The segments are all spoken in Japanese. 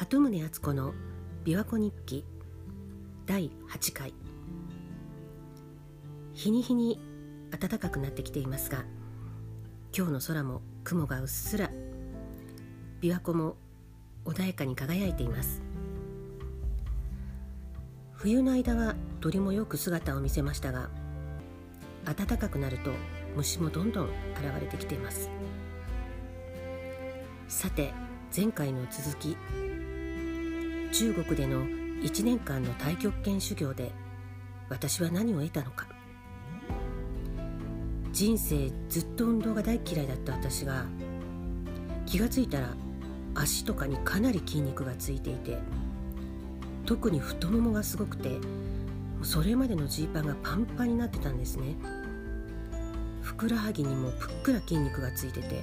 鳩宗敦子の琵琶湖日記第8回。日に日に暖かくなってきていますが今日の空も雲がうっすら。琵琶湖も穏やかに輝いています。冬の間は鳥もよく姿を見せましたが暖かくなると虫もどんどん現れてきています。さて前回の続き中国での1年間の太極拳修行で私は何を得たのか。人生ずっと運動が大嫌いだった私が気がついたら足とかにかなり筋肉がついていて特に太ももがすごくてそれまでのジーパンがパンパンになってたんですね。ふくらはぎにもぷっくら筋肉がついてて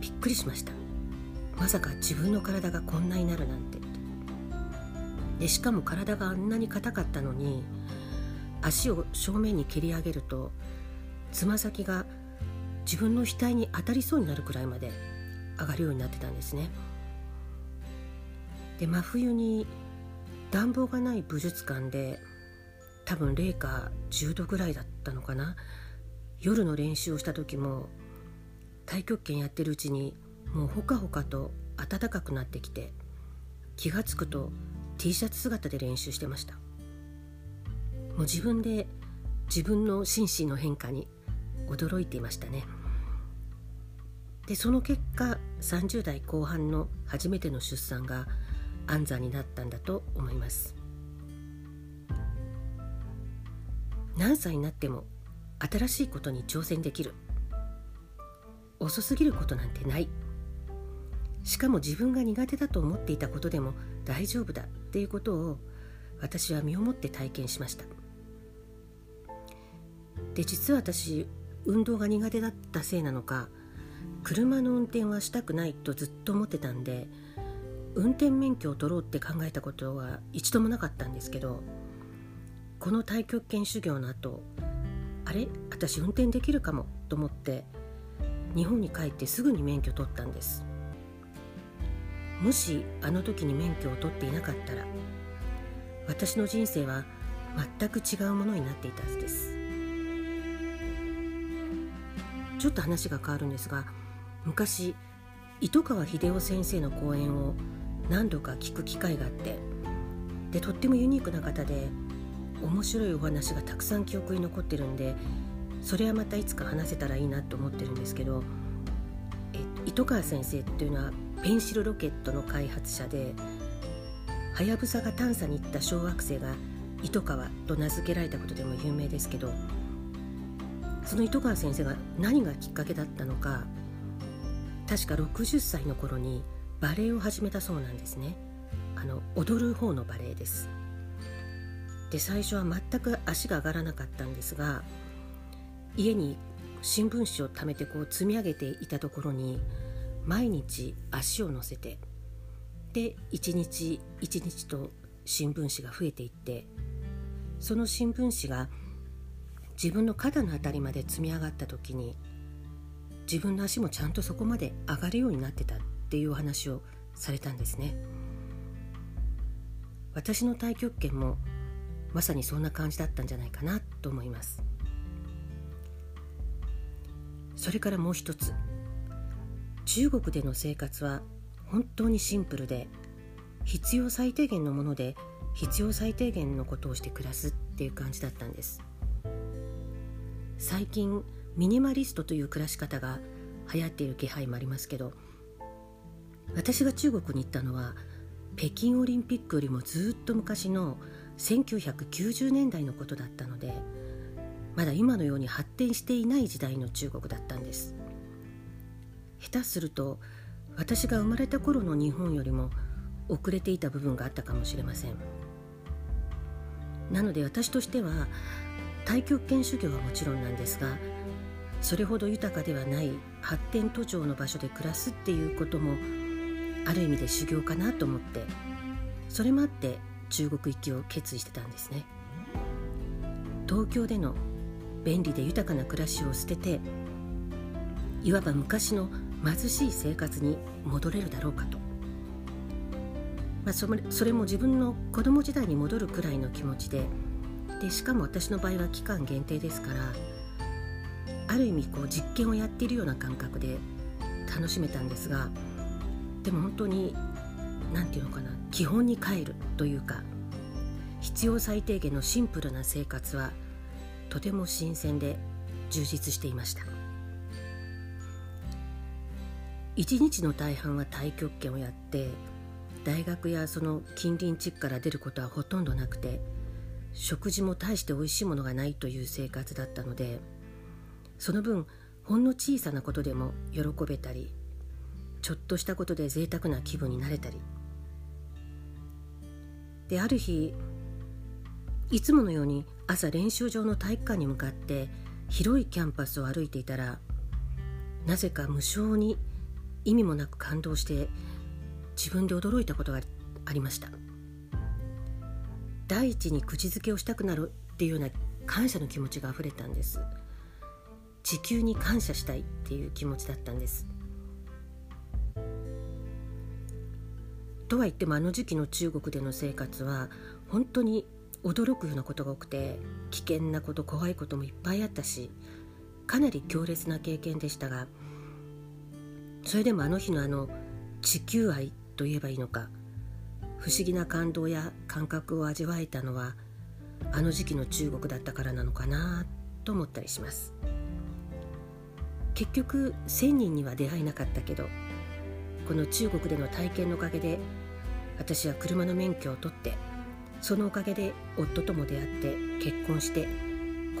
びっくりしました。まさか自分の体がこんなになるなんて。でしかも体があんなに硬かったのに足を正面に蹴り上げるとつま先が自分の額に当たりそうになるくらいまで上がるようになってたんですね。で真冬に暖房がない武術館で多分零下10度ぐらいだったのかな。夜の練習をした時も太極拳やってるうちにもうほかほかと暖かくなってきて気が付くと T シャツ姿で練習してました。もう自分で自分の心身の変化に驚いていましたね。でその結果30代後半の初めての出産が安産になったんだと思います。何歳になっても新しいことに挑戦できる。遅すぎることなんてない。しかも自分が苦手だと思っていたことでも大丈夫だっていうことを私は身をもって体験しました。で実は私運動が苦手だったせいなのか車の運転はしたくないとずっと思ってたんで運転免許を取ろうって考えたことは一度もなかったんですけどこの太極拳修行の後あれ？私運転できるかもと思って日本に帰ってすぐに免許取ったんです。もしあの時に免許を取っていなかったら私の人生は全く違うものになっていたはずです。ちょっと話が変わるんですが昔糸川秀夫先生の講演を何度か聞く機会があってでとってもユニークな方で面白いお話がたくさん記憶に残ってるんでそれはまたいつか話せたらいいなと思ってるんですけどえ糸川先生っていうのはペンシルロケットの開発者ではやぶさが探査に行った小惑星が糸川と名付けられたことでも有名ですけどその糸川先生が何がきっかけだったのか確か60歳の頃にバレエを始めたそうなんですね。あの踊る方のバレエです。で最初は全く足が上がらなかったんですが家に新聞紙を貯めてこう積み上げていたところに毎日足を乗せてで一日一日と新聞紙が増えていってその新聞紙が自分の肩の辺りまで積み上がった時に自分の足もちゃんとそこまで上がるようになってたっていうお話をされたんですね。私の太極拳もまさにそんな感じだったんじゃないかなと思います。それからもう一つ。中国での生活は本当にシンプルで必要最低限のもので必要最低限のことをして暮らすっていう感じだったんです。最近ミニマリストという暮らし方が流行っている気配もありますけど私が中国に行ったのは北京オリンピックよりもずっと昔の1990年代のことだったのでまだ今のように発展していない時代の中国だったんです。下手すると私が生まれた頃の日本よりも遅れていた部分があったかもしれません。なので私としては太極拳修行はもちろんなんですがそれほど豊かではない発展途上の場所で暮らすっていうこともある意味で修行かなと思ってそれもあって中国行きを決意してたんですね。東京での便利で豊かな暮らしを捨てていわば昔の貧しい生活に戻れるだろうかと。まあ、それも自分の子供時代に戻るくらいの気持ちででしかも私の場合は期間限定ですからある意味こう実験をやっているような感覚で楽しめたんですがでも本当に何て言うのかな基本に帰るというか必要最低限のシンプルな生活はとても新鮮で充実していました。一日の大半は太極拳をやって大学やその近隣地区から出ることはほとんどなくて食事も大して美味しいものがないという生活だったのでその分ほんの小さなことでも喜べたりちょっとしたことで贅沢な気分になれたり。である日いつものように朝練習場の体育館に向かって広いキャンパスを歩いていたらなぜか無性に意味もなく感動して自分で驚いたことがありました。第一に口づけをしたくなるっていうような感謝の気持ちがあふれたんです。地球に感謝したいっていう気持ちだったんです。とは言ってもあの時期の中国での生活は本当に驚くようなことが多くて危険なこと怖いこともいっぱいあったしかなり強烈な経験でしたがそれでもあの日のあの地球愛と言えばいいのか不思議な感動や感覚を味わえたのはあの時期の中国だったからなのかなと思ったりします。結局1,000人には出会えなかったけどこの中国での体験のおかげで私は車の免許を取ってそのおかげで夫とも出会って結婚して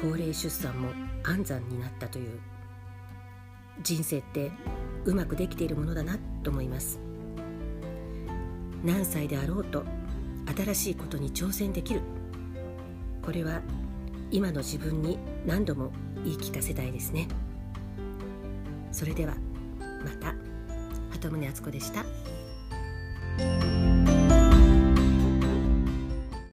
高齢出産も安産になったという人生ってうまくできているものだなと思います。何歳であろうと新しいことに挑戦できる。これは今の自分に何度も言い聞かせたいですね。それではまた。鳩宗敦子でした。